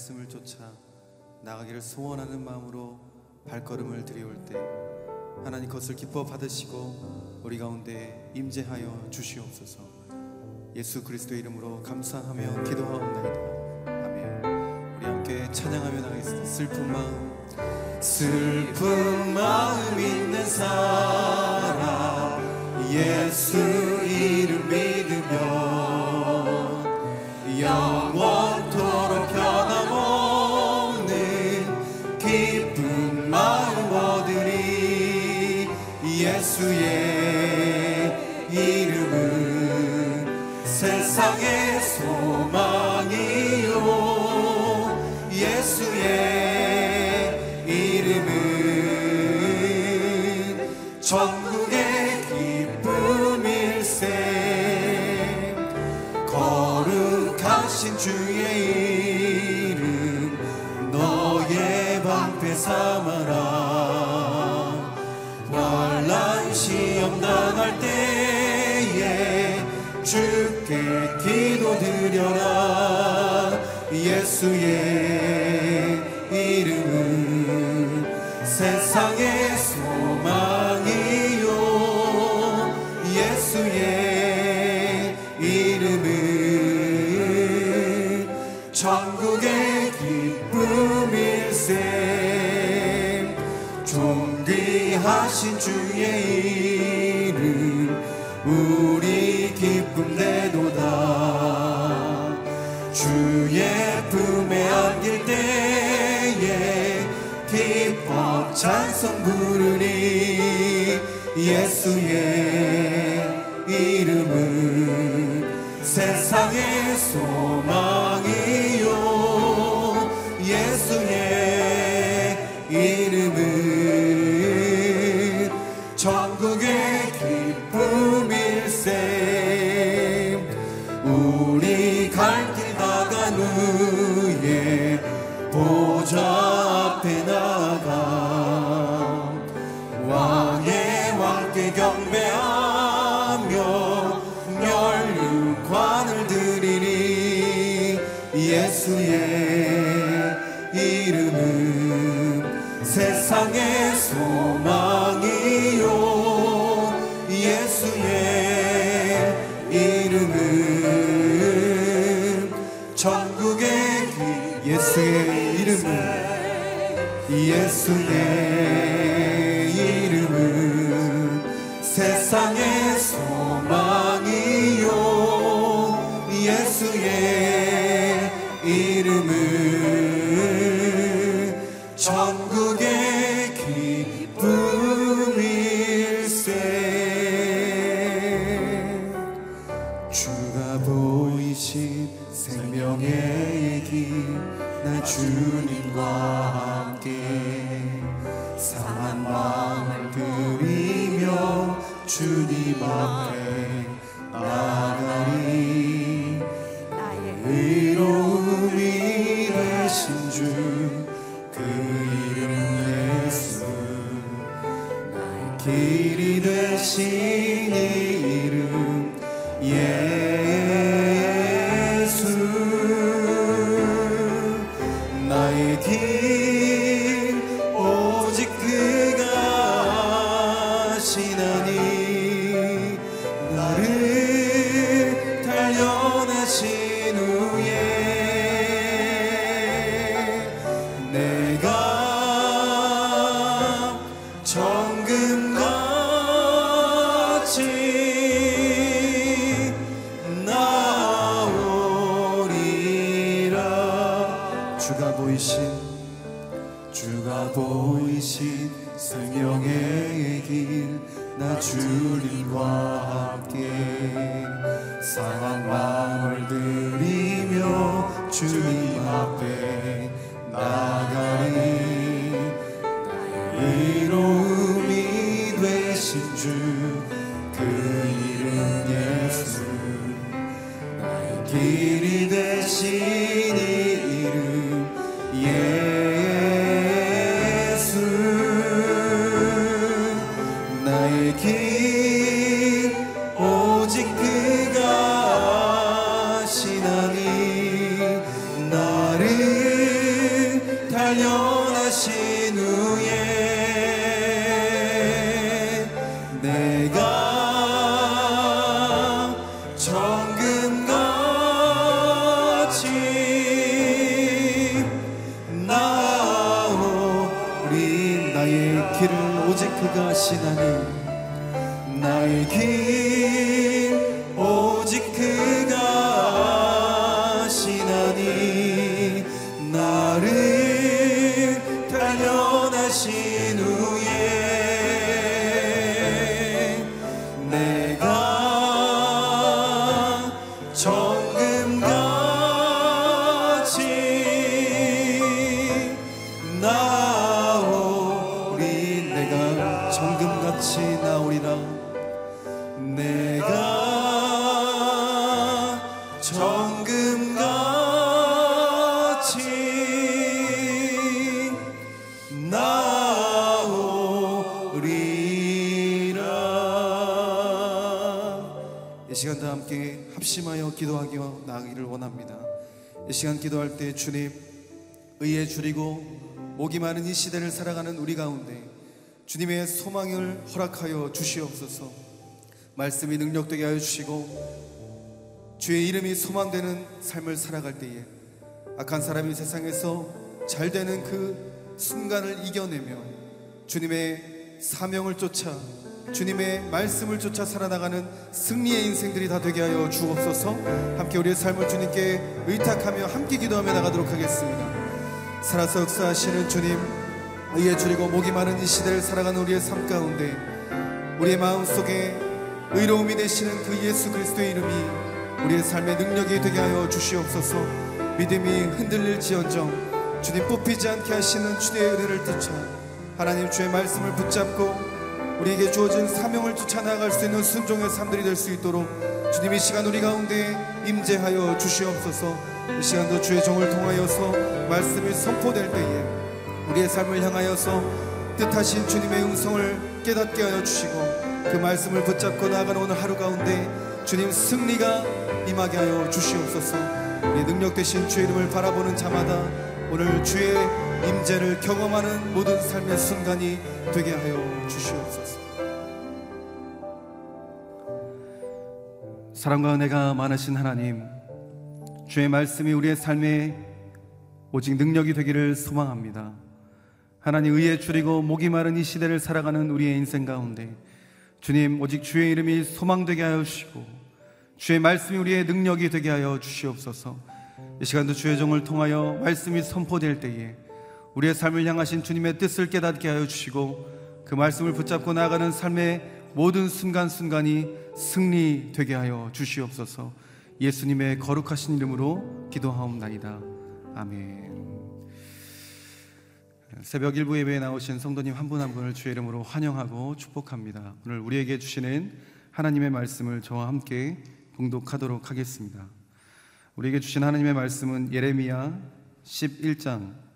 말씀을 쫓아 나가기를 소원하는 마음으로 발걸음을 들여올 때 하나님 그것을 기뻐 받으시고 우리 가운데 임재하여 주시옵소서. 예수 그리스도의 이름으로 감사하며 기도하옵나이다. 아멘. 우리 함께 찬양하며 나가겠습니다. 슬픈 마음 슬픈 마음 있는 사람 예수 삼아라. 환란 시험 당할 때에 주께 기도드려라. 예수의 이름은 세상의 주의 이름 우리 기쁨 되도다. 주의 품에 안길 때에 기뻐 찬송 부르니 예수의 이름은 세상의 소망 예수의 이름은 예수의 이름은 세상의 나를 단련하신 시간 기도할 때 주님 의에 줄이고 목이 마른 이 시대를 살아가는 우리 가운데 주님의 소망을 허락하여 주시옵소서. 말씀이 능력되게 하여 주시고 주의 이름이 소망되는 삶을 살아갈 때에 악한 사람이 세상에서 잘 되는 그 순간을 이겨내며 주님의 사명을 쫓아 주님의 말씀을 쫓아 살아나가는 승리의 인생들이 다 되게 하여 주옵소서. 함께 우리의 삶을 주님께 의탁하며 함께 기도하며 나가도록 하겠습니다. 살아서 역사하시는 주님 의에 줄이고 목이 마른 이 시대를 살아가는 우리의 삶 가운데 우리의 마음속에 의로움이 되시는 그 예수 그리스도의 이름이 우리의 삶의 능력이 되게 하여 주시옵소서. 믿음이 흔들릴지언정 주님 뽑히지 않게 하시는 주의 은혜를 쫓아 하나님 주의 말씀을 붙잡고 우리에게 주어진 사명을 쫓아 나아갈 수 있는 순종의 삶들이 될 수 있도록 주님 이 시간 우리 가운데 임재하여 주시옵소서. 이 시간도 주의 종을 통하여서 말씀이 선포될 때에 우리의 삶을 향하여서 뜻하신 주님의 음성을 깨닫게 하여 주시고 그 말씀을 붙잡고 나아가는 오늘 하루 가운데 주님 승리가 임하게 하여 주시옵소서. 우리 능력 되신 주의 이름을 바라보는 자마다 오늘 주의 임재를 경험하는 모든 삶의 순간이 되게 하여 주시옵소서 사랑과 은혜가 많으신 하나님, 주의 말씀이 우리의 삶에 오직 능력이 되기를 소망합니다. 하나님 의에 줄이고 목이 마른 이 시대를 살아가는 우리의 인생 가운데 주님 오직 주의 이름이 소망되게 하여 주시고 주의 말씀이 우리의 능력이 되게 하여 주시옵소서. 이 시간도 주의 종을 통하여 말씀이 선포될 때에 우리의 삶을 향하신 주님의 뜻을 깨닫게 하여 주시고 그 말씀을 붙잡고 나아가는 삶의 모든 순간순간이 승리되게 하여 주시옵소서. 예수님의 거룩하신 이름으로 기도하옵나이다. 아멘. 새벽 일부 예배에 나오신 성도님 한 분한 분을 주의 이름으로 환영하고 축복합니다. 오늘 우리에게 주시는 하나님의 말씀을 저와 함께 봉독하도록 하겠습니다. 우리에게 주신 하나님의 말씀은 예레미야 11장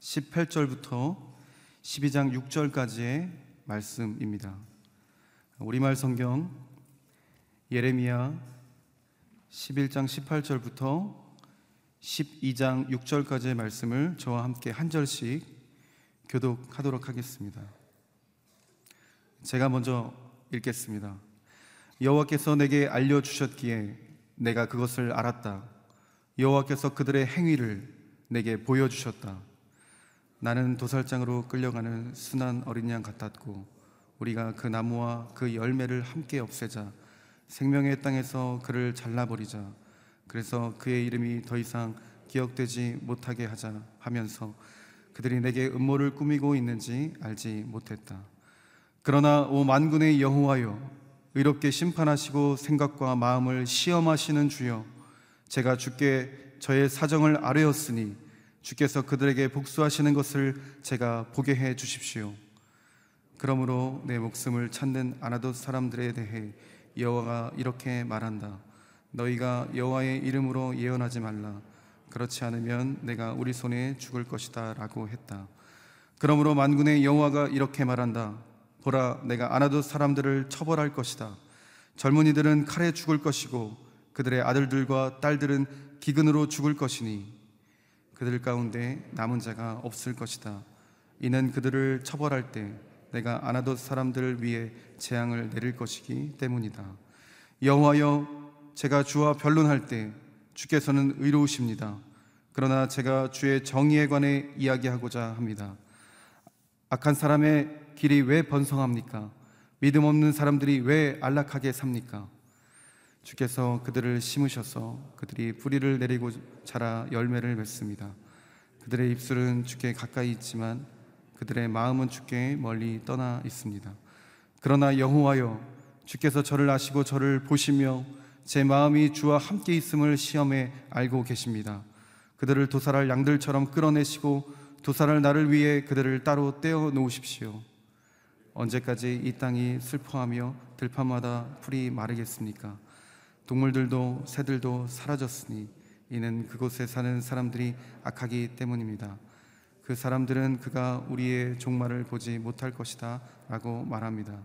18절부터 12장 6절까지의 말씀입니다. 우리말 성경 예레미야 11장 18절부터 12장 6절까지의 말씀을 저와 함께 한 절씩 교독하도록 하겠습니다. 제가 먼저 읽겠습니다. 여호와께서 내게 알려 주셨기에 내가 그것을 알았다. 여호와께서 그들의 행위를 내게 보여 주셨다. 나는 도살장으로 끌려가는 순한 어린 양 같았고 우리가 그 나무와 그 열매를 함께 없애자 생명의 땅에서 그를 잘라버리자 그래서 그의 이름이 더 이상 기억되지 못하게 하자 하면서 그들이 내게 음모를 꾸미고 있는지 알지 못했다. 그러나 오 만군의 여호와여 의롭게 심판하시고 생각과 마음을 시험하시는 주여 제가 주께 저의 사정을 아뢰었으니 주께서 그들에게 복수하시는 것을 제가 보게 해 주십시오. 그러므로 내 목숨을 찾는 아나돗 사람들에 대해 여호와가 이렇게 말한다. 너희가 여호와의 이름으로 예언하지 말라. 그렇지 않으면 내가 우리 손에 죽을 것이다라고 했다. 그러므로 만군의 여호와가 이렇게 말한다. 보라, 내가 아나돗 사람들을 처벌할 것이다. 젊은이들은 칼에 죽을 것이고 그들의 아들들과 딸들은 기근으로 죽을 것이니 그들 가운데 남은 자가 없을 것이다. 이는 그들을 처벌할 때 내가 아나돗 사람들을 위해 재앙을 내릴 것이기 때문이다. 여호와여 제가 주와 변론할 때 주께서는 의로우십니다. 그러나 제가 주의 정의에 관해 이야기하고자 합니다. 악한 사람의 길이 왜 번성합니까? 믿음 없는 사람들이 왜 안락하게 삽니까? 주께서 그들을 심으셔서 그들이 뿌리를 내리고 자라 열매를 맺습니다. 그들의 입술은 주께 가까이 있지만 그들의 마음은 주께 멀리 떠나 있습니다. 그러나 여호와여 주께서 저를 아시고 저를 보시며 제 마음이 주와 함께 있음을 시험에 알고 계십니다. 그들을 도살할 양들처럼 끌어내시고 도살할 나를 위해 그들을 따로 떼어 놓으십시오. 언제까지 이 땅이 슬퍼하며 들판마다 풀이 마르겠습니까? 동물들도 새들도 사라졌으니 이는 그곳에 사는 사람들이 악하기 때문입니다. 그 사람들은 그가 우리의 종말을 보지 못할 것이다 라고 말합니다.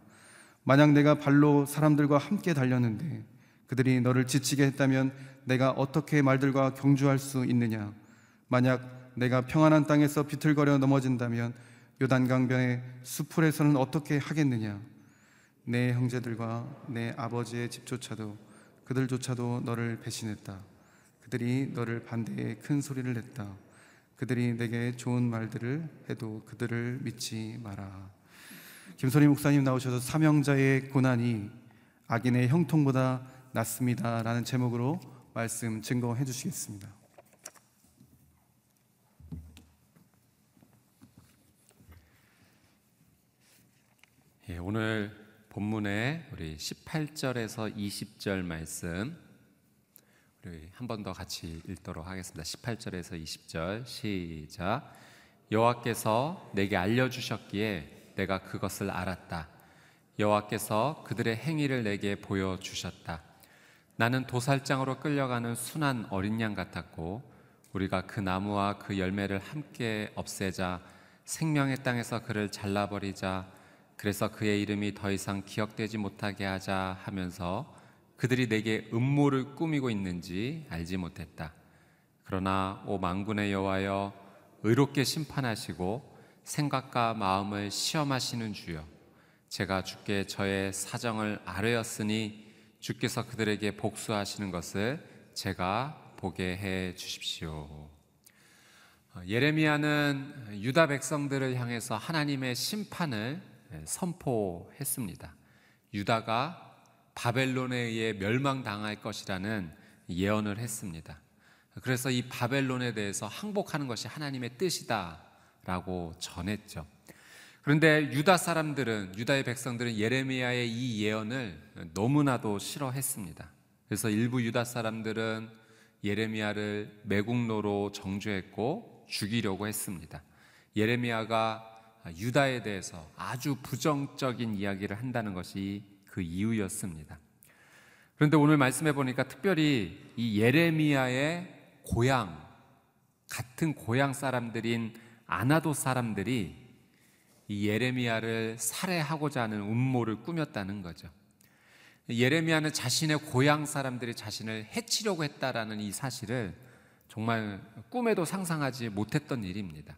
만약 내가 발로 사람들과 함께 달렸는데 그들이 너를 지치게 했다면 내가 어떻게 말들과 경주할 수 있느냐? 만약 내가 평안한 땅에서 비틀거려 넘어진다면 요단강변의 수풀에서는 어떻게 하겠느냐? 내 형제들과 내 아버지의 집조차도 그들조차도 너를 배신했다. 그들이 너를 반대해 큰 소리를 냈다. 그들이 내게 좋은 말들을 해도 그들을 믿지 마라. 김선희 목사님 나오셔서 사명자의 고난이 악인의 형통보다 낫습니다라는 제목으로 말씀 증거해 주시겠습니다. 예, 오늘 본문에 우리 18절에서 20절 말씀 우리 한 번 더 같이 읽도록 하겠습니다. 18절에서 20절 시작. 여호와께서 내게 알려 주셨기에 내가 그것을 알았다. 여호와께서 그들의 행위를 내게 보여 주셨다. 나는 도살장으로 끌려가는 순한 어린 양 같았고 우리가 그 나무와 그 열매를 함께 없애자 생명의 땅에서 그를 잘라버리자 그래서 그의 이름이 더 이상 기억되지 못하게 하자 하면서 그들이 내게 음모를 꾸미고 있는지 알지 못했다. 그러나 오 만군의 여호와여 의롭게 심판하시고 생각과 마음을 시험하시는 주여 제가 주께 저의 사정을 아뢰었으니 주께서 그들에게 복수하시는 것을 제가 보게 해 주십시오. 어, 예레미야는 유다 백성들을 향해서 하나님의 심판을 선포했습니다. 유다가 바벨론에 의해 멸망당할 것이라는 예언을 했습니다. 그래서 이 바벨론에 대해서 항복하는 것이 하나님의 뜻이다라고 전했죠. 그런데 유다 사람들은 유다의 백성들은 예레미야의 이 예언을 너무나도 싫어했습니다. 그래서 일부 유다 사람들은 예레미야를 매국노로 정죄했고 죽이려고 했습니다. 예레미야가 유다에 대해서 아주 부정적인 이야기를 한다는 것이 그 이유였습니다. 그런데 오늘 말씀해 보니까 특별히 이 예레미야의 고향 같은 고향 사람들인 아나도 사람들이 이 예레미야를 살해하고자 하는 음모를 꾸몄다는 거죠. 예레미야는 자신의 고향 사람들이 자신을 해치려고 했다라는 이 사실을 정말 꿈에도 상상하지 못했던 일입니다.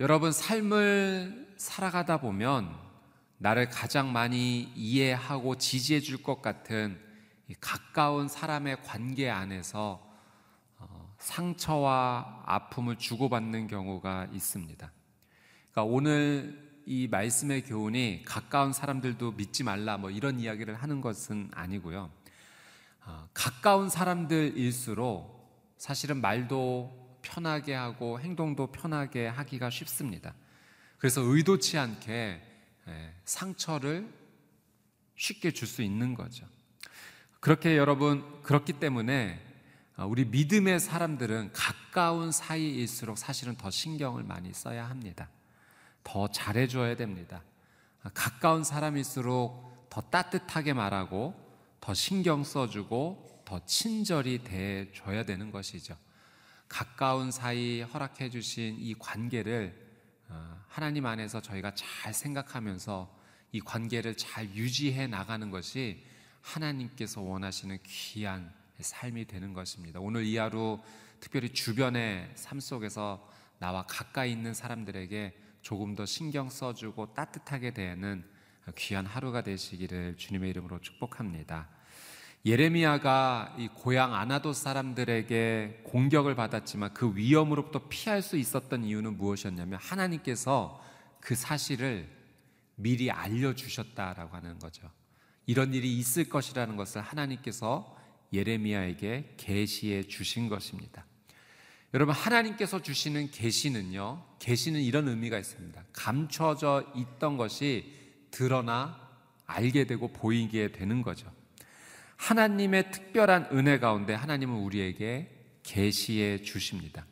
여러분 삶을 살아가다 보면 나를 가장 많이 이해하고 지지해 줄 것 같은 가까운 사람의 관계 안에서 어, 상처와 아픔을 주고받는 경우가 있습니다. 그러니까 오늘 이 말씀의 교훈이 가까운 사람들도 믿지 말라 뭐 이런 이야기를 하는 것은 아니고요. 어, 가까운 사람들일수록 사실은 말도 편하게 하고 행동도 편하게 하기가 쉽습니다. 그래서 의도치 않게 예, 상처를 쉽게 줄 수 있는 거죠. 그렇게 여러분 그렇기 때문에 어, 우리 믿음의 사람들은 가까운 사이일수록 사실은 더 신경을 많이 써야 합니다. 더 잘해줘야 됩니다. 가까운 사람일수록 더 따뜻하게 말하고 더 신경 써주고 더 친절히 대해줘야 되는 것이죠. 가까운 사이 허락해 주신 이 관계를 어, 하나님 안에서 저희가 잘 생각하면서 이 관계를 잘 유지해 나가는 것이 하나님께서 원하시는 귀한 삶이 되는 것입니다. 오늘 이 하루 특별히 주변의 삶 속에서 나와 가까이 있는 사람들에게 조금 더 신경 써주고 따뜻하게 대하는 귀한 하루가 되시기를 주님의 이름으로 축복합니다. 예레미야가 이 고향 아나도 사람들에게 공격을 받았지만 그 위험으로부터 피할 수 있었던 이유는 무엇이었냐면 하나님께서 그 사실을 미리 알려주셨다라고 하는 거죠. 이런 일이 있을 것이라는 것을 하나님께서 예레미야에게 계시해 주신 것입니다. 여러분 하나님께서 주시는 계시는요. 계시는 이런 의미가 있습니다. 감춰져 있던 것이 드러나 알게 되고 보이게 되는 거죠. 하나님의 특별한 은혜 가운데 하나님은 우리에게 계시해 주십니다.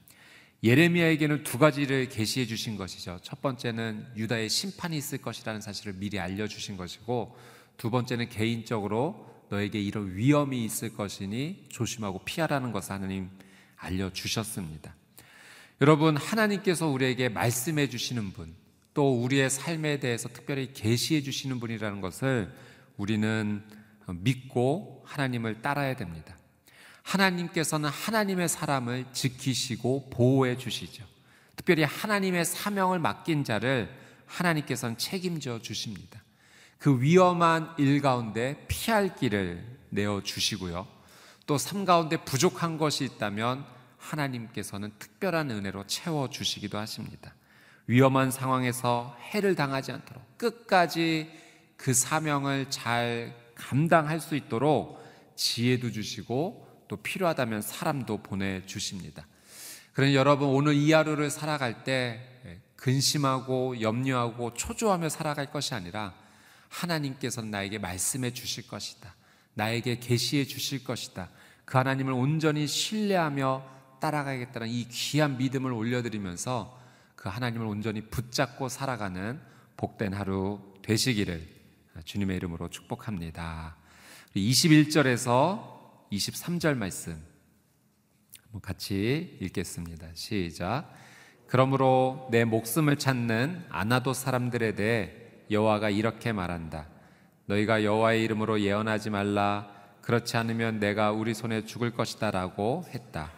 예레미야에게는 두 가지를 계시해 주신 것이죠. 첫 번째는 유다의 심판이 있을 것이라는 사실을 미리 알려 주신 것이고 두 번째는 개인적으로 너에게 이런 위험이 있을 것이니 조심하고 피하라는 것을 하나님 알려 주셨습니다. 여러분 하나님께서 우리에게 말씀해 주시는 분, 또 우리의 삶에 대해서 특별히 계시해 주시는 분이라는 것을 우리는 믿고 하나님을 따라야 됩니다. 하나님께서는 하나님의 사람을 지키시고 보호해 주시죠. 특별히 하나님의 사명을 맡긴 자를 하나님께서는 책임져 주십니다. 그 위험한 일 가운데 피할 길을 내어 주시고요. 또 삶 가운데 부족한 것이 있다면 하나님께서는 특별한 은혜로 채워 주시기도 하십니다. 위험한 상황에서 해를 당하지 않도록 끝까지 그 사명을 잘 감당할 수 있도록 지혜도 주시고 또 필요하다면 사람도 보내주십니다. 그러니 여러분 오늘 이 하루를 살아갈 때 근심하고 염려하고 초조하며 살아갈 것이 아니라 하나님께서는 나에게 말씀해 주실 것이다. 나에게 계시해 주실 것이다. 그 하나님을 온전히 신뢰하며 따라가겠다는 이 귀한 믿음을 올려드리면서 그 하나님을 온전히 붙잡고 살아가는 복된 하루 되시기를 주님의 이름으로 축복합니다. 21절에서 23절 말씀 같이 읽겠습니다. 시작. 그러므로 내 목숨을 찾는 아나도 사람들에 대해 여호와가 이렇게 말한다. 너희가 여호와의 이름으로 예언하지 말라. 그렇지 않으면 내가 우리 손에 죽을 것이다라고 했다.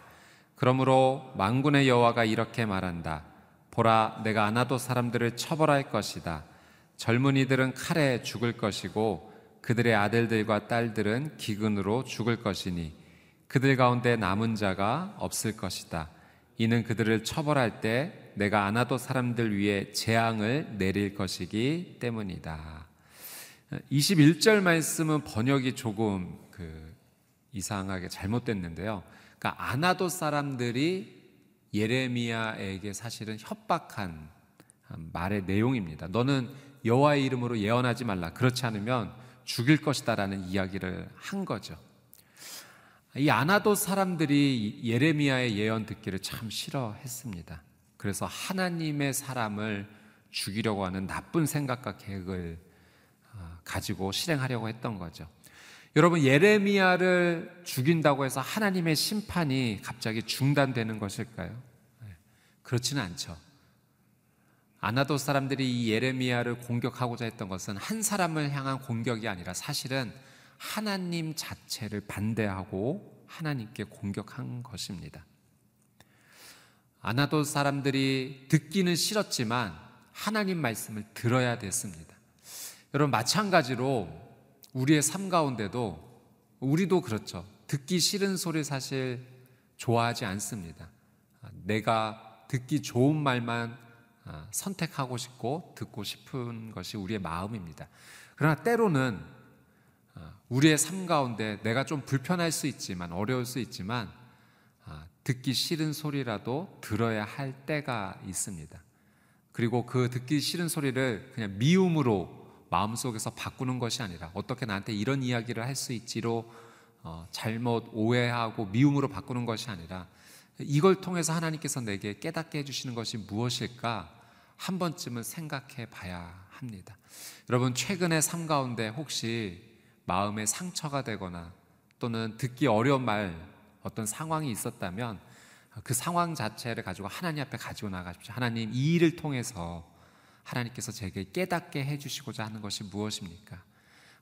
그러므로 망군의 여호와가 이렇게 말한다. 보라, 내가 아나도 사람들을 처벌할 것이다. 젊은이들은 칼에 죽을 것이고 그들의 아들들과 딸들은 기근으로 죽을 것이니 그들 가운데 남은 자가 없을 것이다. 이는 그들을 처벌할 때 내가 아나도 사람들 위에 재앙을 내릴 것이기 때문이다. 21절 말씀은 번역이 조금 그 이상하게 잘못됐는데요. 그러니까 아나도 사람들이 예레미야에게 사실은 협박한 말의 내용입니다. 너는 여호와의 이름으로 예언하지 말라. 그렇지 않으면 죽일 것이다라는 이야기를 한 거죠. 이 아나도 사람들이 예레미야의 예언 듣기를 참 싫어했습니다. 그래서 하나님의 사람을 죽이려고 하는 나쁜 생각과 계획을 어, 가지고 실행하려고 했던 거죠. 여러분 예레미야를 죽인다고 해서 하나님의 심판이 갑자기 중단되는 것일까요? 네, 그렇지는 않죠. 아나도 사람들이 이 예레미야를 공격하고자 했던 것은 한 사람을 향한 공격이 아니라 사실은 하나님 자체를 반대하고 하나님께 공격한 것입니다. 아나도 사람들이 듣기는 싫었지만 하나님 말씀을 들어야 됐습니다. 여러분 마찬가지로 우리의 삶 가운데도 우리도 그렇죠. 듣기 싫은 소리 사실 좋아하지 않습니다. 내가 듣기 좋은 말만 아, 선택하고 싶고 듣고 싶은 것이 우리의 마음입니다. 그러나 때로는 아, 우리의 삶 가운데 내가 좀 불편할 수 있지만 어려울 수 있지만 아, 듣기 싫은 소리라도 들어야 할 때가 있습니다. 그리고 그 듣기 싫은 소리를 그냥 미움으로 마음속에서 바꾸는 것이 아니라 어떻게 나한테 이런 이야기를 할 수 있지로 어, 잘못 오해하고 미움으로 바꾸는 것이 아니라 이걸 통해서 하나님께서 내게 깨닫게 해주시는 것이 무엇일까 한 번쯤은 생각해 봐야 합니다. 여러분, 최근의 삶 가운데 혹시 마음에 상처가 되거나 또는 듣기 어려운 말 어떤 상황이 있었다면 그 상황 자체를 가지고 하나님 앞에 가지고 나가십시오. 하나님, 이 일을 통해서 하나님께서 제게 깨닫게 해주시고자 하는 것이 무엇입니까?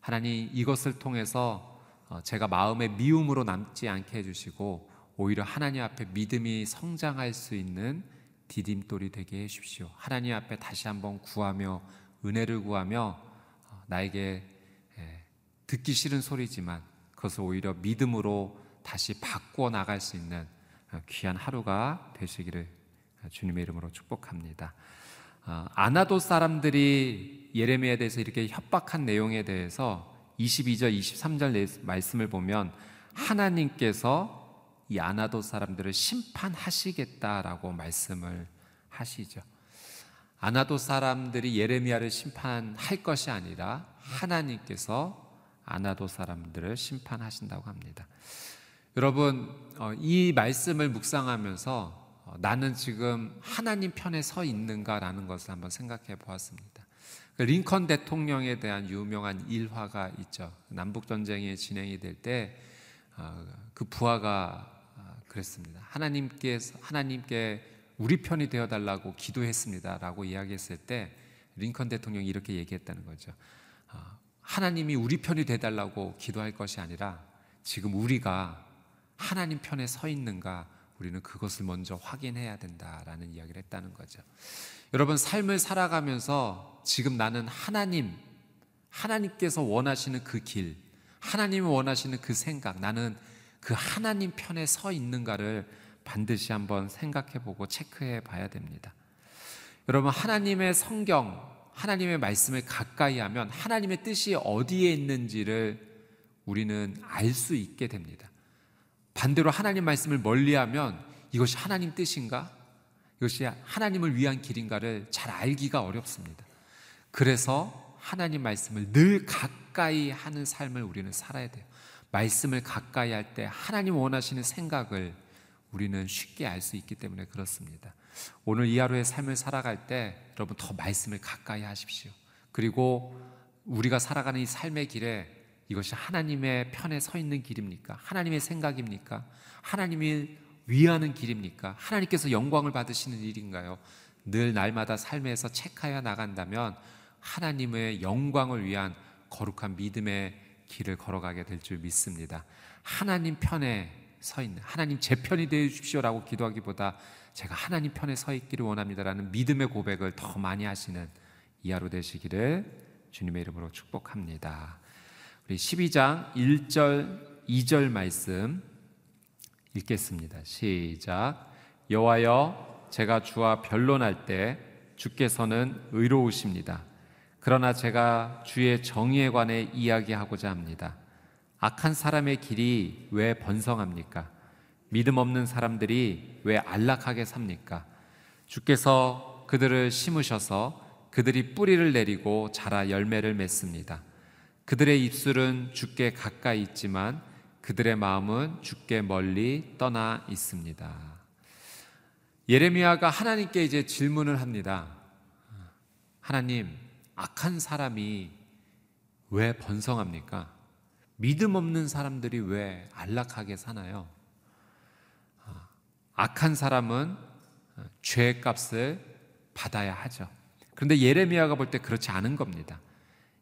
하나님, 이것을 통해서 어, 제가 마음의 미움으로 남지 않게 해주시고 오히려 하나님 앞에 믿음이 성장할 수 있는 디딤돌이 되게 해주십시오. 하나님 앞에 다시 한번 구하며 은혜를 구하며 어, 나에게 예, 듣기 싫은 소리지만 그것을 오히려 믿음으로 다시 바꾸어 나갈 수 있는 어, 귀한 하루가 되시기를 주님의 이름으로 축복합니다. 아나도 사람들이 예레미야에 대해서 이렇게 협박한 내용에 대해서 22절, 23절 말씀을 보면 하나님께서 이 아나도 사람들을 심판하시겠다라고 말씀을 하시죠. 아나도 사람들이 예레미야를 심판할 것이 아니라 하나님께서 아나도 사람들을 심판하신다고 합니다. 여러분, 어, 이 말씀을 묵상하면서 어, 나는 지금 하나님 편에 서 있는가라는 것을 한번 생각해 보았습니다. 그 링컨 대통령에 대한 유명한 일화가 있죠. 남북 전쟁이 진행이 될 때그 어, 부하가 어, 그랬습니다. 하나님께서 하나님께 우리 편이 되어 달라고 기도했습니다라고 이야기했을 때 링컨 대통령이 이렇게 얘기했다는 거죠. 어, 하나님이 우리 편이 돼 달라고 기도할 것이 아니라 지금 우리가 하나님 편에 서 있는가 우리는 그것을 먼저 확인해야 된다라는 이야기를 했다는 거죠. 여러분 삶을 살아가면서 지금 나는 하나님 하나님께서 원하시는 그 길, 하나님이 원하시는 그 생각, 나는 그 하나님 편에 서 있는가를 반드시 한번 생각해 보고 체크해 봐야 됩니다. 여러분 하나님의 성경, 하나님의 말씀을 가까이 하면 하나님의 뜻이 어디에 있는지를 우리는 알 수 있게 됩니다. 반대로 하나님 말씀을 멀리 하면 이것이 하나님 뜻인가? 이것이 하나님을 위한 길인가를 잘 알기가 어렵습니다. 그래서 하나님 말씀을 늘 가까이 하는 삶을 우리는 살아야 돼요. 말씀을 가까이 할 때 하나님 원하시는 생각을 우리는 쉽게 알 수 있기 때문에 그렇습니다. 오늘 이 하루의 삶을 살아갈 때 여러분 더 말씀을 가까이 하십시오. 그리고 우리가 살아가는 이 삶의 길에 이것이 하나님의 편에 서 있는 길입니까? 하나님의 생각입니까? 하나님이 위하는 길입니까? 하나님께서 영광을 받으시는 일인가요? 늘 날마다 삶에서 체크하여 나간다면 하나님의 영광을 위한 거룩한 믿음의 길을 걸어가게 될 줄 믿습니다. 하나님 편에 서 있는 하나님 제 편이 되어 주십시오라고 기도하기보다 제가 하나님 편에 서 있기를 원합니다라는 믿음의 고백을 더 많이 하시는 이 하루 되시기를 주님의 이름으로 축복합니다. 우리 12장 1절 2절 말씀 읽겠습니다. 시작. 여호와여 제가 주와 변론할 때 주께서는 의로우십니다. 그러나 제가 주의 정의에 관해 이야기하고자 합니다. 악한 사람의 길이 왜 번성합니까? 믿음 없는 사람들이 왜 안락하게 삽니까? 주께서 그들을 심으셔서 그들이 뿌리를 내리고 자라 열매를 맺습니다. 그들의 입술은 주께 가까이 있지만 그들의 마음은 주께 멀리 떠나 있습니다. 예레미야가 하나님께 이제 질문을 합니다. 하나님, 악한 사람이 왜 번성합니까? 믿음 없는 사람들이 왜 안락하게 사나요? 악한 사람은 죄의 값을 받아야 하죠. 그런데 예레미야가 볼 때 그렇지 않은 겁니다.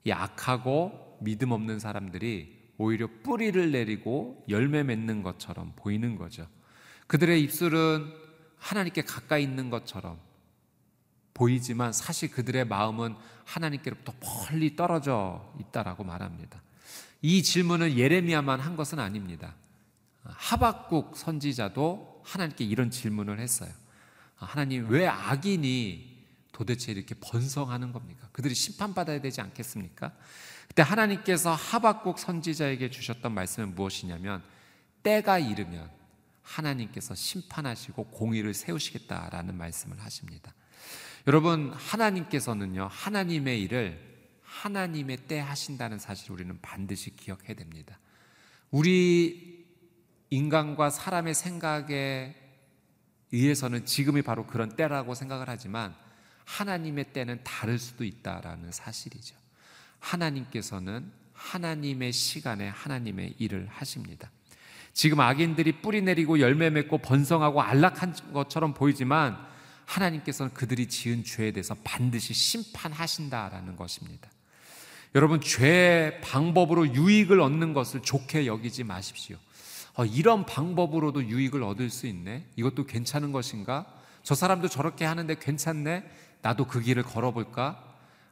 이 악하고 믿음 없는 사람들이 오히려 뿌리를 내리고 열매 맺는 것처럼 보이는 거죠. 그들의 입술은 하나님께 가까이 있는 것처럼 보이지만 사실 그들의 마음은 하나님께로부터 멀리 떨어져 있다라고 말합니다. 이 질문을 예레미야만 한 것은 아닙니다. 하박국 선지자도 하나님께 이런 질문을 했어요. 하나님 왜 악인이 도대체 이렇게 번성하는 겁니까? 그들이 심판받아야 되지 않겠습니까? 그때 하나님께서 하박국 선지자에게 주셨던 말씀은 무엇이냐면 때가 이르면 하나님께서 심판하시고 공의를 세우시겠다라는 말씀을 하십니다. 여러분 하나님께서는요 하나님의 일을 하나님의 때 하신다는 사실 우리는 반드시 기억해야 됩니다. 우리 인간과 사람의 생각에 의해서는 지금이 바로 그런 때라고 생각을 하지만 하나님의 때는 다를 수도 있다라는 사실이죠. 하나님께서는 하나님의 시간에 하나님의 일을 하십니다. 지금 악인들이 뿌리 내리고 열매 맺고 번성하고 안락한 것처럼 보이지만 하나님께서는 그들이 지은 죄에 대해서 반드시 심판하신다라는 것입니다. 여러분 죄의 방법으로 유익을 얻는 것을 좋게 여기지 마십시오. 어, 이런 방법으로도 유익을 얻을 수 있네. 이것도 괜찮은 것인가? 저 사람도 저렇게 하는데 괜찮네. 나도 그 길을 걸어볼까?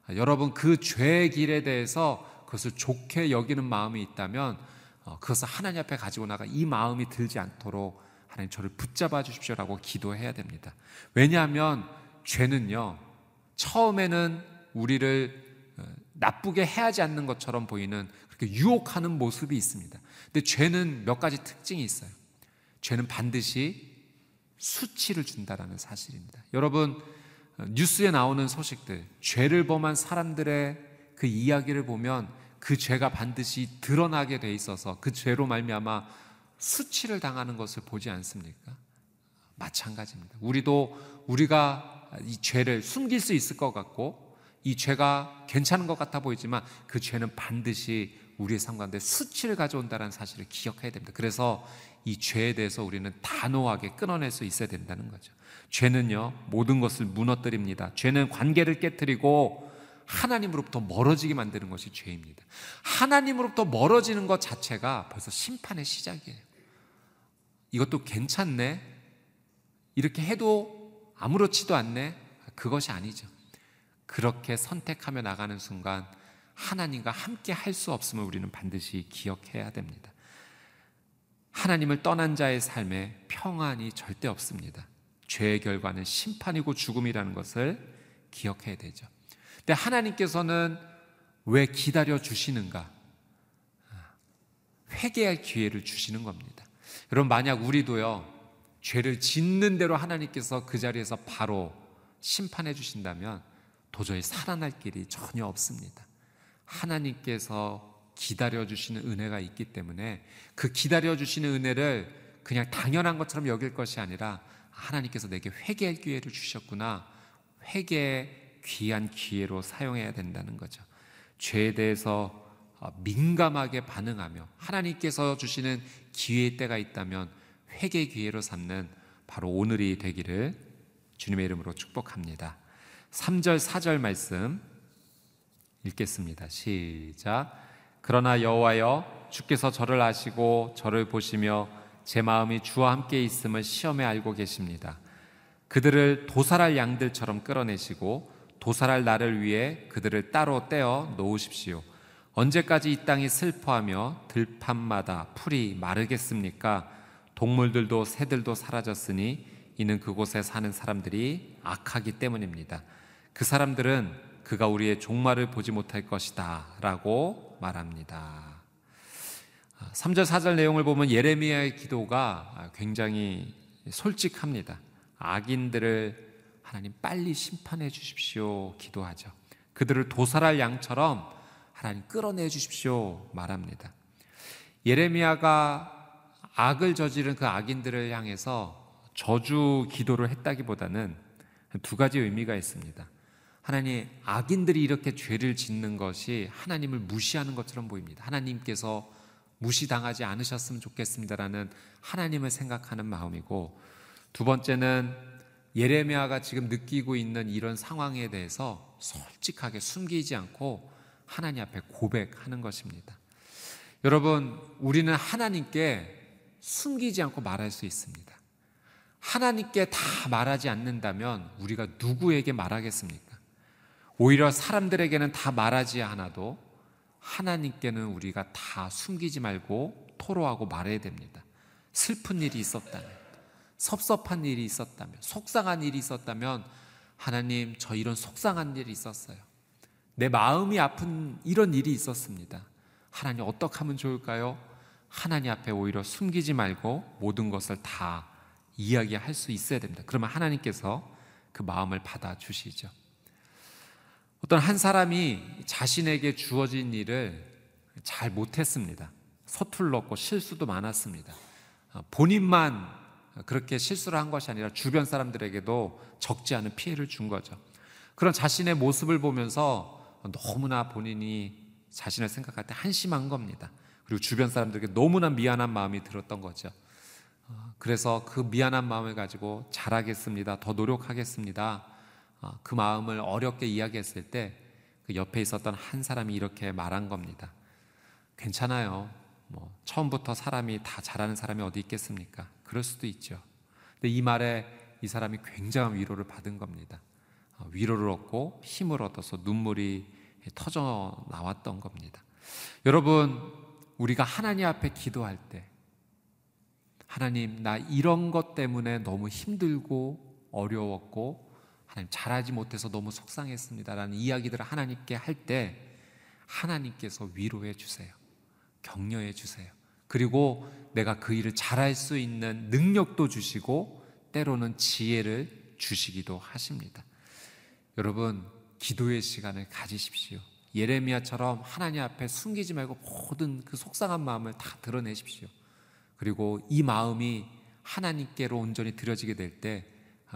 아, 여러분 그 죄의 길에 대해서 그것을 좋게 여기는 마음이 있다면 어, 그것을 하나님 앞에 가지고 나가 이 마음이 들지 않도록 하나님 저를 붙잡아 주십시오라고 기도해야 됩니다. 왜냐하면 죄는요 처음에는 우리를 어, 나쁘게 해하지 않는 것처럼 보이는 그렇게 유혹하는 모습이 있습니다. 근데 죄는 몇 가지 특징이 있어요. 죄는 반드시 수치를 준다라는 사실입니다. 여러분 어, 뉴스에 나오는 소식들, 죄를 범한 사람들의 그 이야기를 보면 그 죄가 반드시 드러나게 돼 있어서 그 죄로 말미암아 수치를 당하는 것을 보지 않습니까? 마찬가지입니다. 우리도 우리가 이 죄를 숨길 수 있을 것 같고 이 죄가 괜찮은 것 같아 보이지만 그 죄는 반드시 우리의 삶 가운데 수치를 가져온다는 사실을 기억해야 됩니다. 그래서 이 죄에 대해서 우리는 단호하게 끊어낼 수 있어야 된다는 거죠. 죄는요, 모든 것을 무너뜨립니다. 죄는 관계를 깨뜨리고 하나님으로부터 멀어지게 만드는 것이 죄입니다. 하나님으로부터 멀어지는 것 자체가 벌써 심판의 시작이에요. 이것도 괜찮네? 이렇게 해도 아무렇지도 않네? 그것이 아니죠. 그렇게 선택하며 나가는 순간 하나님과 함께 할 수 없음을 우리는 반드시 기억해야 됩니다. 하나님을 떠난 자의 삶에 평안이 절대 없습니다. 죄의 결과는 심판이고 죽음이라는 것을 기억해야 되죠. 근데 하나님께서는 왜 기다려 주시는가? 회개할 기회를 주시는 겁니다. 여러분, 만약 우리도요, 죄를 짓는 대로 하나님께서 그 자리에서 바로 심판해 주신다면 도저히 살아날 길이 전혀 없습니다. 하나님께서 기다려 주시는 은혜가 있기 때문에 그 기다려 주시는 은혜를 그냥 당연한 것처럼 여길 것이 아니라 하나님께서 내게 회개할 기회를 주셨구나. 회개의 귀한 기회로 사용해야 된다는 거죠. 죄에 대해서 민감하게 반응하며 하나님께서 주시는 기회의 때가 있다면 회개 기회로 삼는 바로 오늘이 되기를 주님의 이름으로 축복합니다. 3절 4절 말씀 읽겠습니다. 시작. 그러나 여호와여 주께서 저를 아시고 저를 보시며 제 마음이 주와 함께 있음을 시험에 알고 계십니다. 그들을 도살할 양들처럼 끌어내시고 도살할 나를 위해 그들을 따로 떼어 놓으십시오. 언제까지 이 땅이 슬퍼하며 들판마다 풀이 마르겠습니까? 동물들도 새들도 사라졌으니 이는 그곳에 사는 사람들이 악하기 때문입니다. 그 사람들은 그가 우리의 종말을 보지 못할 것이다 라고 말합니다. 3절, 4절 내용을 보면 예레미야의 기도가 굉장히 솔직합니다. 악인들을 하나님 빨리 심판해 주십시오. 기도하죠. 그들을 도살할 양처럼 하나님 끌어내 주십시오. 말합니다. 예레미야가 악을 저지른 그 악인들을 향해서 저주 기도를 했다기보다는 두 가지 의미가 있습니다. 하나님, 악인들이 이렇게 죄를 짓는 것이 하나님을 무시하는 것처럼 보입니다. 하나님께서 무시당하지 않으셨으면 좋겠습니다라는 하나님을 생각하는 마음이고 두 번째는 예레미야가 지금 느끼고 있는 이런 상황에 대해서 솔직하게 숨기지 않고 하나님 앞에 고백하는 것입니다. 여러분, 우리는 하나님께 숨기지 않고 말할 수 있습니다. 하나님께 다 말하지 않는다면 우리가 누구에게 말하겠습니까? 오히려 사람들에게는 다 말하지 않아도 하나님께는 우리가 다 숨기지 말고 토로하고 말해야 됩니다. 슬픈 일이 있었다면, 섭섭한 일이 있었다면, 속상한 일이 있었다면, 하나님, 저 이런 속상한 일이 있었어요. 내 마음이 아픈 이런 일이 있었습니다. 하나님, 어떻게 하면 좋을까요? 하나님 앞에 오히려 숨기지 말고 모든 것을 다 이야기할 수 있어야 됩니다. 그러면 하나님께서 그 마음을 받아 주시죠. 어떤 한 사람이 자신에게 주어진 일을 잘 못했습니다. 서툴렀고 실수도 많았습니다. 어, 본인만 그렇게 실수를 한 것이 아니라 주변 사람들에게도 적지 않은 피해를 준 거죠. 그런 자신의 모습을 보면서 너무나 본인이 자신을 생각할 때 한심한 겁니다. 그리고 주변 사람들에게 너무나 미안한 마음이 들었던 거죠. 어, 그래서 그 미안한 마음을 가지고 잘하겠습니다. 더 노력하겠습니다. 어, 그 마음을 어렵게 이야기했을 때 그 옆에 있었던 한 사람이 이렇게 말한 겁니다. 괜찮아요. 뭐 처음부터 사람이 다 잘하는 사람이 어디 있겠습니까? 그럴 수도 있죠. 근데 이 말에 이 사람이 굉장한 위로를 받은 겁니다. 어, 위로를 얻고 힘을 얻어서 눈물이 터져 나왔던 겁니다. 여러분, 우리가 하나님 앞에 기도할 때, 하나님, 나 이런 것 때문에 너무 힘들고 어려웠고, 하나님 잘하지 못해서 너무 속상했습니다라는 이야기들을 하나님께 할 때, 하나님께서 위로해 주세요. 격려해 주세요. 그리고 내가 그 일을 잘할 수 있는 능력도 주시고, 때로는 지혜를 주시기도 하십니다. 여러분, 기도의 시간을 가지십시오. 예레미야처럼 하나님 앞에 숨기지 말고 모든 그 속상한 마음을 다 드러내십시오. 그리고 이 마음이 하나님께로 온전히 드려지게 될 때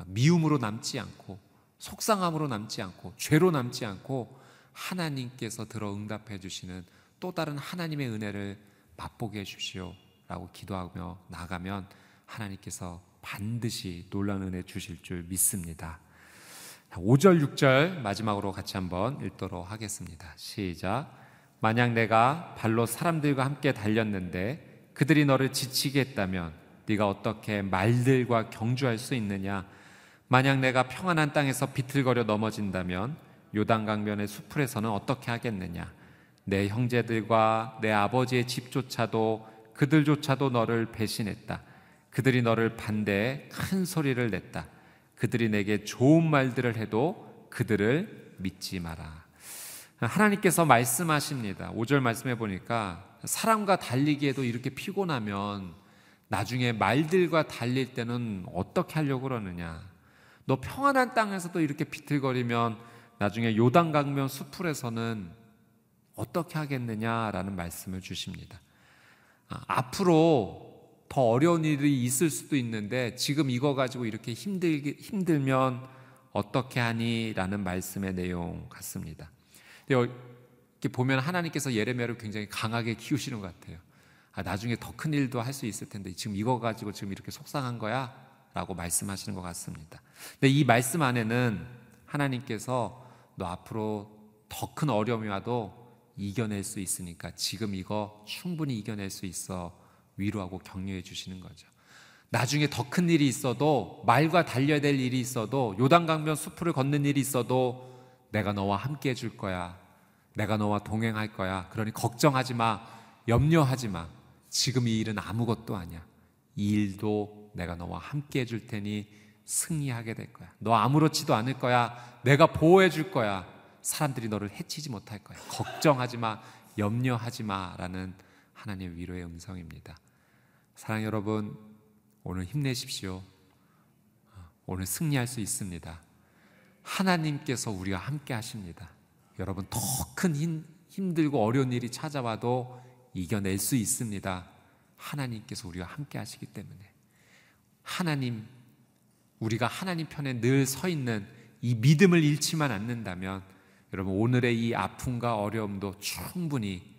미움으로 남지 않고 속상함으로 남지 않고 죄로 남지 않고 하나님께서 들어 응답해 주시는 또 다른 하나님의 은혜를 맛보게 해 주시오라고 기도하며 나가면 하나님께서 반드시 놀라운 은혜 주실 줄 믿습니다. 5절, 6절 마지막으로 같이 한번 읽도록 하겠습니다. 시작. 만약 내가 발로 사람들과 함께 달렸는데 그들이 너를 지치게 했다면 네가 어떻게 말들과 경주할 수 있느냐? 만약 내가 평안한 땅에서 비틀거려 넘어진다면 요단 강변의 수풀에서는 어떻게 하겠느냐? 내 형제들과 내 아버지의 집조차도 그들조차도 너를 배신했다. 그들이 너를 반대해 큰 소리를 냈다. 그들이 내게 좋은 말들을 해도 그들을 믿지 마라. 하나님께서 말씀하십니다. 5절 말씀해 보니까 사람과 달리기에도 이렇게 피곤하면 나중에 말들과 달릴 때는 어떻게 하려고 그러느냐. 너 평안한 땅에서도 이렇게 비틀거리면 나중에 요단강면 수풀에서는 어떻게 하겠느냐라는 말씀을 주십니다. 아, 앞으로 더 어려운 일이 있을 수도 있는데 지금 이거 가지고 이렇게 힘들 힘들면 어떻게 하니? 라는 말씀의 내용 같습니다. 이렇게 보면 하나님께서 예레미야를 굉장히 강하게 키우시는 것 같아요. 아, 나중에 더 큰 일도 할 수 있을 텐데 지금 이거 가지고 지금 이렇게 속상한 거야? 라고 말씀하시는 것 같습니다. 근데 이 말씀 안에는 하나님께서 너 앞으로 더 큰 어려움이 와도 이겨낼 수 있으니까 지금 이거 충분히 이겨낼 수 있어 위로하고 격려해 주시는 거죠. 나중에 더 큰 일이 있어도 말과 달려야 될 일이 있어도 요단강변 수풀을 걷는 일이 있어도 내가 너와 함께 해줄 거야. 내가 너와 동행할 거야. 그러니 걱정하지 마. 염려하지 마. 지금 이 일은 아무것도 아니야. 이 일도 내가 너와 함께 해줄 테니 승리하게 될 거야. 너 아무렇지도 않을 거야. 내가 보호해 줄 거야. 사람들이 너를 해치지 못할 거야. 걱정하지 마. 염려하지 마. 라는 하나님의 위로의 음성입니다. 사랑 여러분, 오늘 힘내십시오. 오늘 승리할 수 있습니다. 하나님께서 우리와 함께 하십니다. 여러분, 더 큰 힘들고 어려운 일이 찾아와도 이겨낼 수 있습니다. 하나님께서 우리와 함께 하시기 때문에. 하나님, 우리가 하나님 편에 늘 서 있는 이 믿음을 잃지만 않는다면 여러분, 오늘의 이 아픔과 어려움도 충분히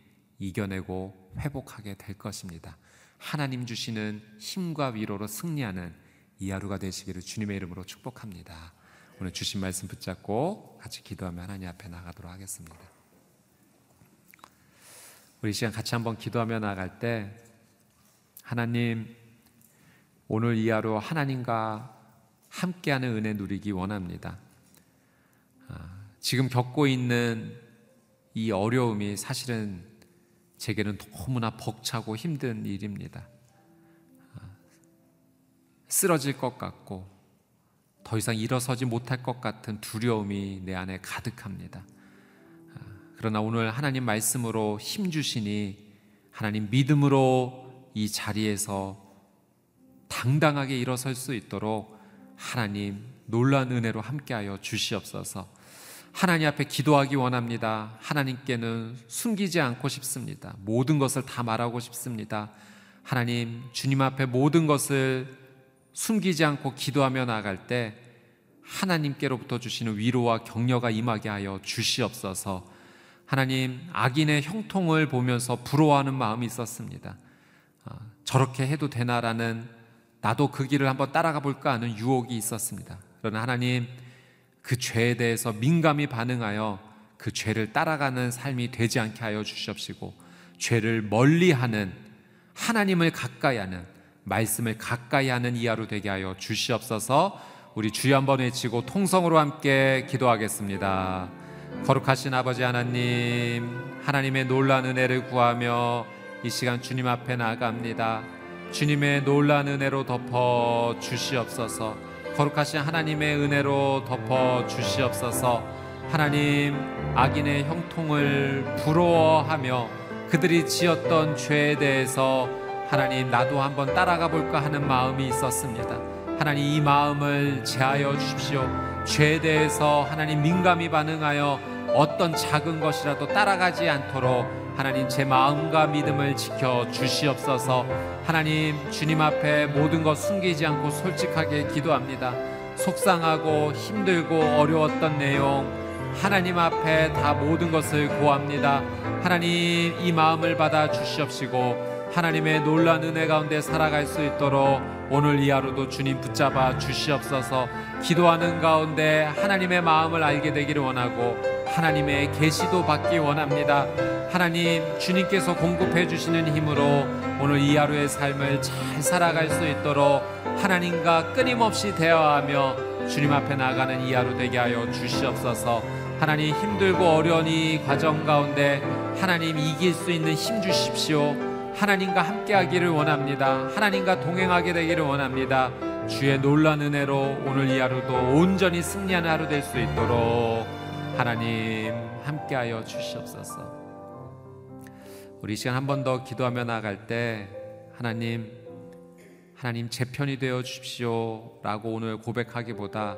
이겨내고 회복하게 될 것입니다. 하나님 주시는 힘과 위로로 승리하는 이 하루가 되시기를 주님의 이름으로 축복합니다. 오늘 주신 말씀 붙잡고 같이 기도하며 하나님 앞에 나가도록 하겠습니다. 우리 시간 같이 한번 기도하며 나갈 때 하나님 오늘 이 하루 하나님과 함께하는 은혜 누리기 원합니다. 아, 지금 겪고 있는 이 어려움이 사실은 제게는 너무나 벅차고 힘든 일입니다. 쓰러질 것 같고 더 이상 일어서지 못할 것 같은 두려움이 내 안에 가득합니다. 그러나 오늘 하나님 말씀으로 힘 주시니 하나님 믿음으로 이 자리에서 당당하게 일어설 수 있도록 하나님 놀란 은혜로 함께하여 주시옵소서. 하나님 앞에 기도하기 원합니다. 하나님께는 숨기지 않고 싶습니다. 모든 것을 다 말하고 싶습니다. 하나님, 주님 앞에 모든 것을 숨기지 않고 기도하며 나갈 때 하나님께로부터 주시는 위로와 격려가 임하게 하여 주시옵소서. 하나님, 악인의 형통을 보면서 부러워하는 마음이 있었습니다. 아, 저렇게 해도 되나라는 나도 그 길을 한번 따라가 볼까 하는 유혹이 있었습니다. 그러나 하나님, 그 죄에 대해서 민감히 반응하여 그 죄를 따라가는 삶이 되지 않게 하여 주시옵시고 죄를 멀리하는 하나님을 가까이 하는 말씀을 가까이 하는 이하로 되게 하여 주시옵소서. 우리 주여 한번 외치고 통성으로 함께 기도하겠습니다. 거룩하신 아버지 하나님, 하나님의 놀라운 은혜를 구하며 이 시간 주님 앞에 나아갑니다. 주님의 놀라운 은혜로 덮어 주시옵소서. 거룩하신 하나님의 은혜로 덮어 주시옵소서. 하나님 악인의 형통을 부러워하며 그들이 지었던 죄에 대해서 하나님 나도 한번 따라가 볼까 하는 마음이 있었습니다. 하나님 이 마음을 제하여 주십시오. 죄에 대해서 하나님 민감히 반응하여 어떤 작은 것이라도 따라가지 않도록 하나님 제 마음과 믿음을 지켜 주시옵소서. 하나님 주님 앞에 모든 것 숨기지 않고 솔직하게 기도합니다. 속상하고 힘들고 어려웠던 내용 하나님 앞에 다 모든 것을 고합니다. 하나님 이 마음을 받아 주시옵시고 하나님의 놀란 은혜 가운데 살아갈 수 있도록 오늘 이 하루도 주님 붙잡아 주시옵소서. 기도하는 가운데 하나님의 마음을 알게 되기를 원하고 하나님의 계시도 받기 원합니다. 하나님 주님께서 공급해 주시는 힘으로 오늘 이 하루의 삶을 잘 살아갈 수 있도록 하나님과 끊임없이 대화하며 주님 앞에 나가는 이 하루 되게 하여 주시옵소서. 하나님 힘들고 어려운 이 과정 가운데 하나님 이길 수 있는 힘 주십시오. 하나님과 함께 하기를 원합니다. 하나님과 동행하게 되기를 원합니다. 주의 놀란 은혜로 오늘 이 하루도 온전히 승리하는 하루 될 수 있도록 하나님 함께하여 주시옵소서. 우리 시간 한 번 더 기도하며 나갈 때 하나님 하나님 제 편이 되어 주십시오라고 오늘 고백하기보다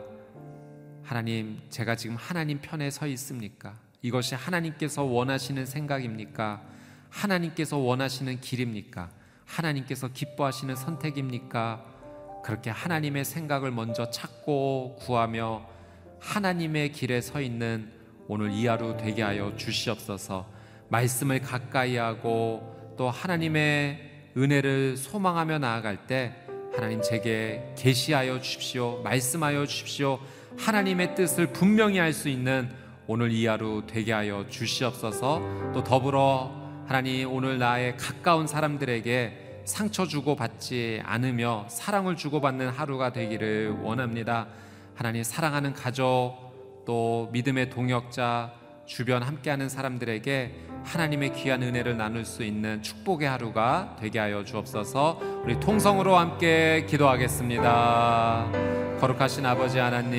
하나님 제가 지금 하나님 편에 서 있습니까? 이것이 하나님께서 원하시는 생각입니까? 하나님께서 원하시는 길입니까? 하나님께서 기뻐하시는 선택입니까? 그렇게 하나님의 생각을 먼저 찾고 구하며 하나님의 길에 서 있는 오늘 이 하루 되게 하여 주시옵소서. 말씀을 가까이 하고 또 하나님의 은혜를 소망하며 나아갈 때 하나님 제게 계시하여 주십시오. 말씀하여 주십시오. 하나님의 뜻을 분명히 알 수 있는 오늘 이 하루 되게 하여 주시옵소서. 또 더불어 하나님 오늘 나의 가까운 사람들에게 상처 주고 받지 않으며 사랑을 주고 받는 하루가 되기를 원합니다. 하나님 사랑하는 가족 또 믿음의 동역자 주변 함께하는 사람들에게 하나님의 귀한 은혜를 나눌 수 있는 축복의 하루가 되게 하여 주옵소서. 우리 통성으로 함께 기도하겠습니다. 거룩하신 아버지 하나님,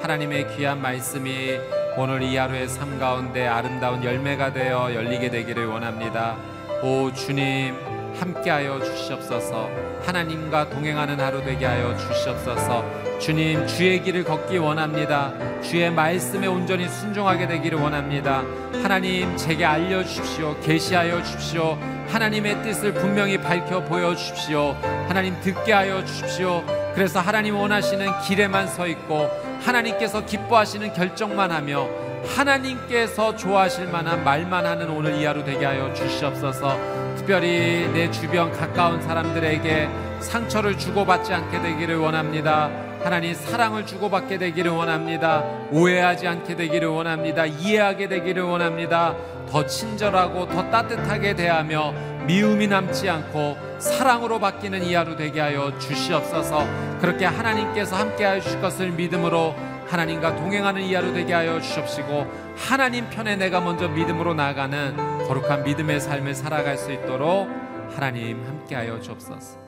하나님의 귀한 말씀이 오늘 이 하루의 삶 가운데 아름다운 열매가 되어 열리게 되기를 원합니다. 오 주님, 함께하여 주시옵소서. 하나님과 동행하는 하루 되게 하여 주시옵소서. 주님, 주의 길을 걷기 원합니다. 주의 말씀에 온전히 순종하게 되기를 원합니다. 하나님, 제게 알려 주십시오. 계시하여 주십시오. 하나님의 뜻을 분명히 밝혀 보여 주십시오. 하나님 듣게 하여 주십시오. 그래서 하나님 원하시는 길에만 서 있고 하나님께서 기뻐하시는 결정만 하며 하나님께서 좋아하실 만한 말만 하는 오늘 이 하루 되게 하여 주시옵소서. 특별히 내 주변 가까운 사람들에게 상처를 주고받지 않게 되기를 원합니다. 하나님 사랑을 주고받게 되기를 원합니다. 오해하지 않게 되기를 원합니다. 이해하게 되기를 원합니다. 더 친절하고 더 따뜻하게 대하며 미움이 남지 않고 사랑으로 바뀌는 이 하루 되게 하여 주시옵소서. 그렇게 하나님께서 함께 하여 주실 것을 믿음으로 하나님과 동행하는 이 하루 되게 하여 주십시고 하나님 편에 내가 먼저 믿음으로 나아가는 거룩한 믿음의 삶을 살아갈 수 있도록 하나님 함께 하여 주옵소서.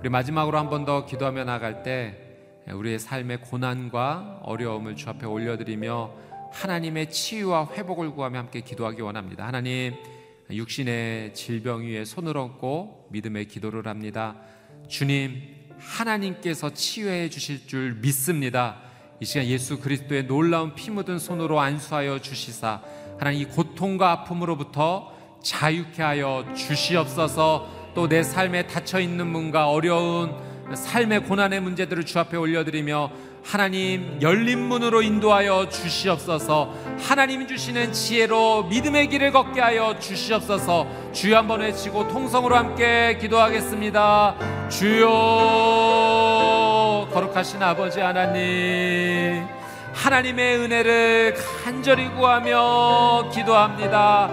우리 마지막으로 한 번 더 기도하며 나갈 때 우리의 삶의 고난과 어려움을 주 앞에 올려드리며 하나님의 치유와 회복을 구하며 함께 기도하기 원합니다. 하나님 육신의 질병 위에 손을 얹고 믿음의 기도를 합니다. 주님 하나님께서 치유해 주실 줄 믿습니다. 이 시간 예수 그리스도의 놀라운 피 묻은 손으로 안수하여 주시사 하나님 이 고통과 아픔으로부터 자유케 하여 주시옵소서. 또 내 삶에 닫혀 있는 문과 어려운 삶의 고난의 문제들을 주 앞에 올려드리며 하나님 열린 문으로 인도하여 주시옵소서. 하나님이 주시는 지혜로 믿음의 길을 걷게 하여 주시옵소서. 주여 한번 외치고 통성으로 함께 기도하겠습니다. 주여 거룩하신 아버지 하나님 하나님의 은혜를 간절히 구하며 기도합니다.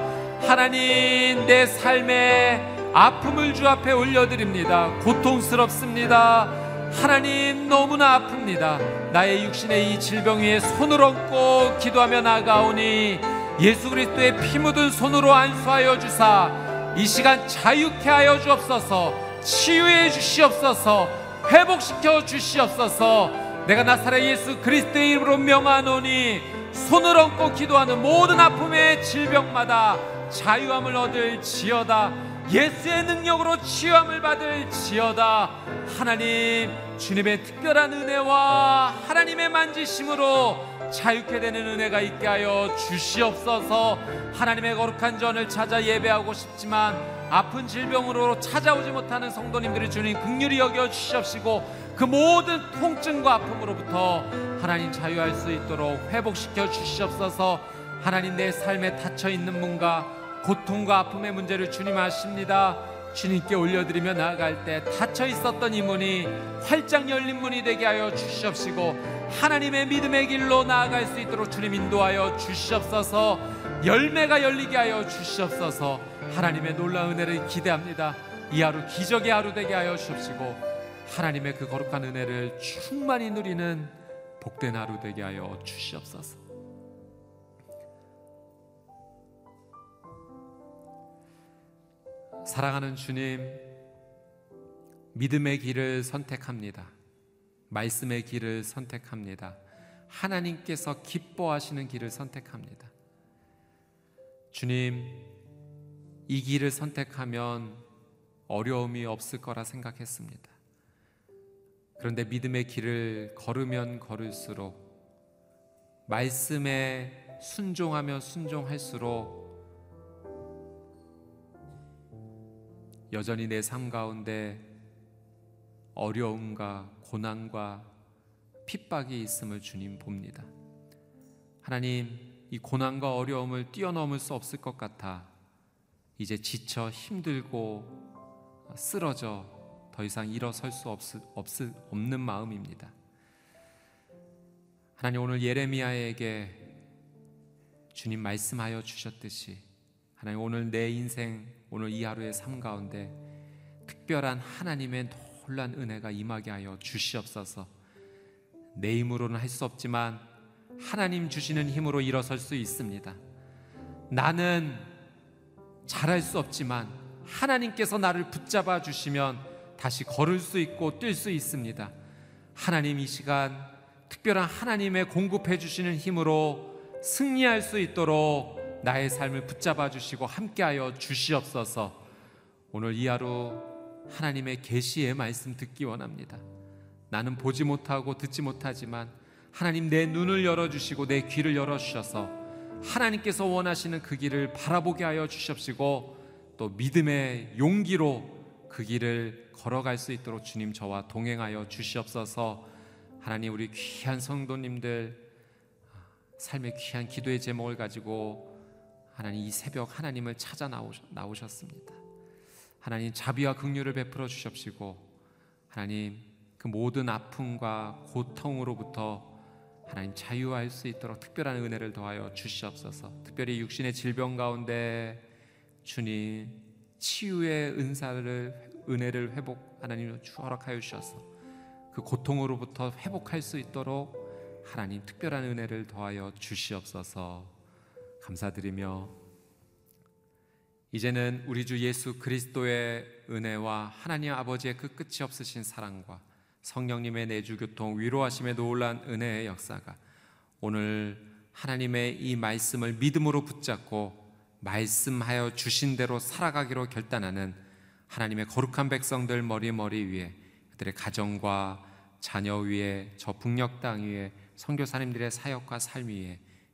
하나님 내 삶에 아픔을 주 앞에 올려드립니다. 고통스럽습니다. 하나님 너무나 아픕니다. 나의 육신의 이 질병 위에 손을 얹고 기도하며 나가오니 예수 그리스도의 피 묻은 손으로 안수하여 주사 이 시간 자유케 하여 주옵소서 치유해 주시옵소서 회복시켜 주시옵소서. 내가 나사렛 예수 그리스도의 이름으로 명하노니 손을 얹고 기도하는 모든 아픔의 질병마다 자유함을 얻을 지어다. 예수의 능력으로 치유함을 받을 지어다. 하나님 주님의 특별한 은혜와 하나님의 만지심으로 자유케 되는 은혜가 있게 하여 주시옵소서. 하나님의 거룩한 전을 찾아 예배하고 싶지만 아픈 질병으로 찾아오지 못하는 성도님들이 주님 극률이 여겨 주시옵시고 그 모든 통증과 아픔으로부터 하나님 자유할 수 있도록 회복시켜 주시옵소서. 하나님 내 삶에 닫혀 있는 문과 고통과 아픔의 문제를 주님 아십니다 주님께 올려드리며 나아갈 때 닫혀 있었던 이 문이 활짝 열린 문이 되게 하여 주시옵시고 하나님의 믿음의 길로 나아갈 수 있도록 주님 인도하여 주시옵소서. 열매가 열리게 하여 주시옵소서. 하나님의 놀라운 은혜를 기대합니다. 이 하루 기적의 하루 되게 하여 주옵시고 하나님의 그 거룩한 은혜를 충만히 누리는 복된 하루 되게 하여 주시옵소서 사랑하는 주님 믿음의 길을 선택합니다 말씀의 길을 선택합니다. 하나님께서 기뻐하시는 길을 선택합니다. 주님, 이 길을 선택하면 어려움이 없을 거라 생각했습니다. 그런데 믿음의 길을 걸으면 걸을수록 말씀에 순종하며 순종할수록 여전히 내 삶 가운데 어려움과 고난과 핍박이 있음을 주님 봅니다. 하나님, 이 고난과 어려움을 뛰어넘을 수 없을 것 같아 이제 지쳐 힘들고 쓰러져 더 이상 일어설 수 없, 없, 없는 마음입니다. 하나님 오늘 예레미야에게 주님 말씀하여 주셨듯이 하나님 오늘 내 인생 오늘 이 하루의 삶 가운데 특별한 하나님의 놀란 은혜가 임하게 하여 주시옵소서. 내 힘으로는 할 수 없지만 하나님 주시는 힘으로 일어설 수 있습니다. 나는 잘할 수 없지만 하나님께서 나를 붙잡아 주시면 다시 걸을 수 있고 뛸 수 있습니다. 하나님 이 시간 특별한 하나님의 공급해 주시는 힘으로 승리할 수 있도록 나의 삶을 붙잡아 주시고 함께하여 주시옵소서. 오늘 이 하루 하나님의 계시의 말씀 듣기 원합니다. 나는 보지 못하고 듣지 못하지만 하나님 내 눈을 열어 주시고 내 귀를 열어 주셔서 하나님께서 원하시는 그 길을 바라보게 하여 주십시고 또 믿음의 용기로 그 길을 걸어갈 수 있도록 주님 저와 동행하여 주시옵소서. 하나님 우리 귀한 성도님들 삶의 귀한 기도의 제목을 가지고 하나님 이 새벽 하나님을 찾아 나오셨습니다. 하나님 자비와 긍휼을 베풀어 주십시고 하나님 그 모든 아픔과 고통으로부터 하나님 자유할 수 있도록 특별한 은혜를 더하여 주시옵소서. 특별히 육신의 질병 가운데 주님 치유의 은사를 은혜를 회복 하나님 허락하여 주셔서 그 고통으로부터 회복할 수 있도록 하나님 특별한 은혜를 더하여 주시옵소서. 감사드리며 이제는 우리 주 예수 그리스도의 은혜와 하나님 아버지의 그 끝이 없으신 사랑과 성령님의 내주 교통 위로하심에 놀란 은혜의 역사가 오늘 하나님의 이 말씀을 믿음으로 붙잡고 말씀하여 주신 대로 살아가기로 결단하는 하나님의 거룩한 백성들 머리 머리 위에 그들의 가정과 자녀 위에 저 북녘 땅 위에 선교사님들의 사역과 삶 위에